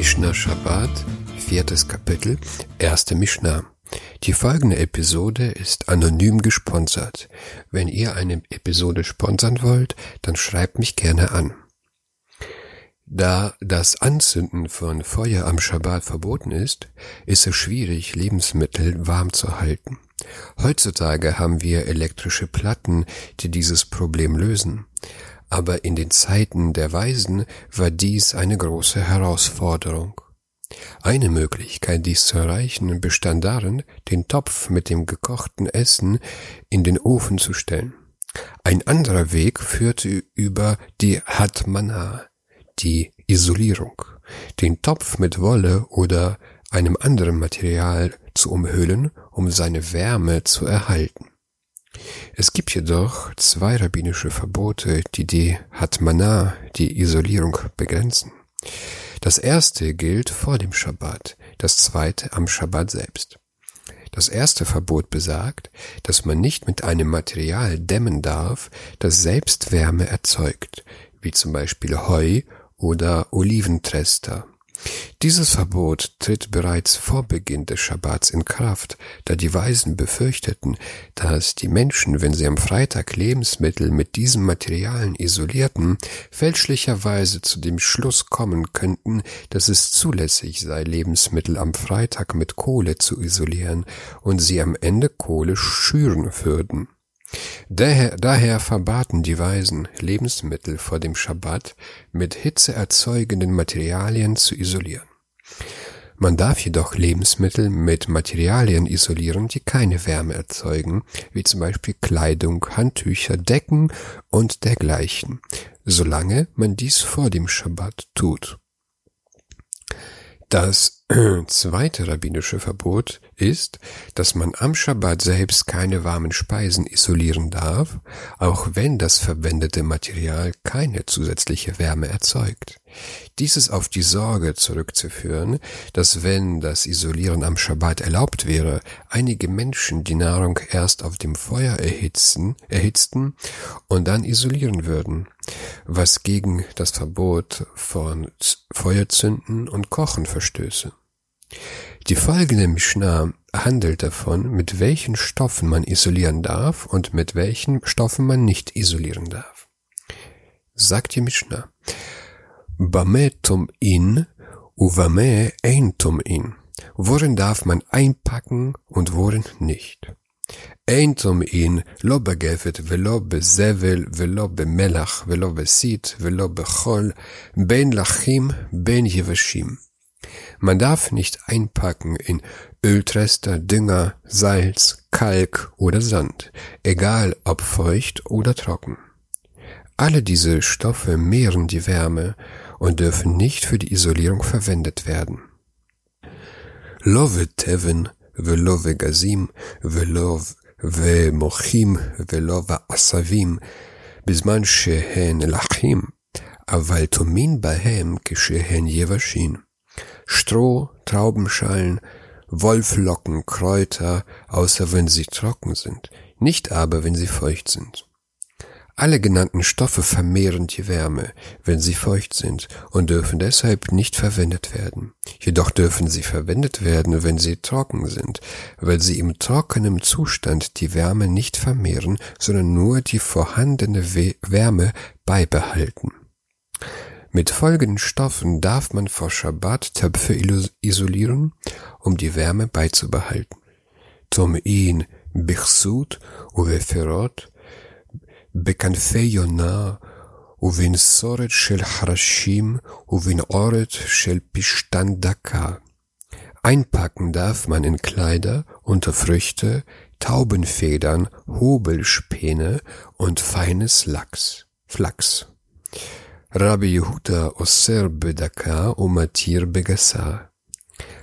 Mishnah Shabbat, viertes Kapitel, erste Mishnah. Die folgende Episode ist anonym gesponsert. Wenn ihr eine Episode sponsern wollt, dann schreibt mich gerne an. Da das Anzünden von Feuer am Schabbat verboten ist, ist es schwierig, Lebensmittel warm zu halten. Heutzutage haben wir elektrische Platten, die dieses Problem lösen. Aber in den Zeiten der Weisen war dies eine große Herausforderung. Eine Möglichkeit, dies zu erreichen, bestand darin, den Topf mit dem gekochten Essen in den Ofen zu stellen. Ein anderer Weg führte über die Hatmana, die Isolierung, den Topf mit Wolle oder einem anderen Material zu umhüllen, um seine Wärme zu erhalten. Es gibt jedoch zwei rabbinische Verbote, die die Hatmana, die Isolierung, begrenzen. Das erste gilt vor dem Schabbat, das zweite am Schabbat selbst. Das erste Verbot besagt, dass man nicht mit einem Material dämmen darf, das selbst Wärme erzeugt, wie zum Beispiel Heu oder Oliventrester. Dieses Verbot tritt bereits vor Beginn des Schabbats in Kraft, da die Weisen befürchteten, dass die Menschen, wenn sie am Freitag Lebensmittel mit diesen Materialien isolierten, fälschlicherweise zu dem Schluss kommen könnten, dass es zulässig sei, Lebensmittel am Freitag mit Kohle zu isolieren und sie am Ende Kohle schüren würden. Daher, daher verbaten die Weisen, Lebensmittel vor dem Schabbat mit hitzeerzeugenden Materialien zu isolieren. Man darf jedoch Lebensmittel mit Materialien isolieren, die keine Wärme erzeugen, wie zum Beispiel Kleidung, Handtücher, Decken und dergleichen, solange man dies vor dem Schabbat tut. Das zweite rabbinische Verbot ist, dass man am Schabbat selbst keine warmen Speisen isolieren darf, auch wenn das verwendete Material keine zusätzliche Wärme erzeugt. Dies ist auf die Sorge zurückzuführen, dass wenn das Isolieren am Schabbat erlaubt wäre, einige Menschen die Nahrung erst auf dem Feuer erhitzen, erhitzten und dann isolieren würden, was gegen das Verbot von Feuerzünden und Kochen verstöße. Die folgende Mishnah handelt davon, mit welchen Stoffen man isolieren darf und mit welchen Stoffen man nicht isolieren darf. Sagt die Mishnah. Bame tum in, uvame ein tum in. Worin darf man einpacken und worin nicht? אין טומאין לא בגפת ולא בזבל ולא במלח ולא בסיט ולא בחול, בין לחים בין יבשים. Man darf nicht einpacken in Öltrester, Dünger, Salz, Kalk oder Sand, egal ob feucht oder trocken. Alle diese Stoffe mehren die Wärme und dürfen nicht für die Isolierung verwendet werden. Love Tevin, Velove Gazim, Velove ומוחים ולא ועשבים, בזמן שהן לחים, אבל טומין בהם כשהן יבשים. Stroh, Traubenschalen, Wolflocken, Kräuter, außer wenn sie trocken sind, nicht aber, wenn sie feucht sind. Alle genannten Stoffe vermehren die Wärme, wenn sie feucht sind und dürfen deshalb nicht verwendet werden. Jedoch dürfen sie verwendet werden, wenn sie trocken sind, weil sie im trockenen Zustand die Wärme nicht vermehren, sondern nur die vorhandene Wärme beibehalten. Mit folgenden Stoffen darf man vor Schabbat Töpfe isolieren, um die Wärme beizubehalten. Tom'in bichsut uveferot בכנפי יונה ובנסורת של חרשים ובנעורת של פשתן דקה. Einpacken darf man in Kleider, unter Früchte, Taubenfedern, Hobelspäne und feines Lachs, Flachs. Rabbi Yehuda osser bedaka umatir begasa.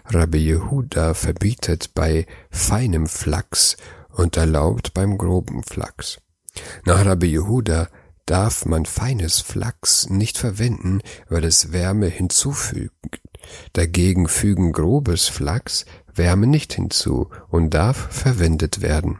Rabbi Yehuda verbietet bei feinem Flachs und erlaubt beim groben Flachs. Nach Rabbi Yehuda darf man feines Flachs nicht verwenden, weil es Wärme hinzufügt. Dagegen fügen grobes Flachs Wärme nicht hinzu und darf verwendet werden.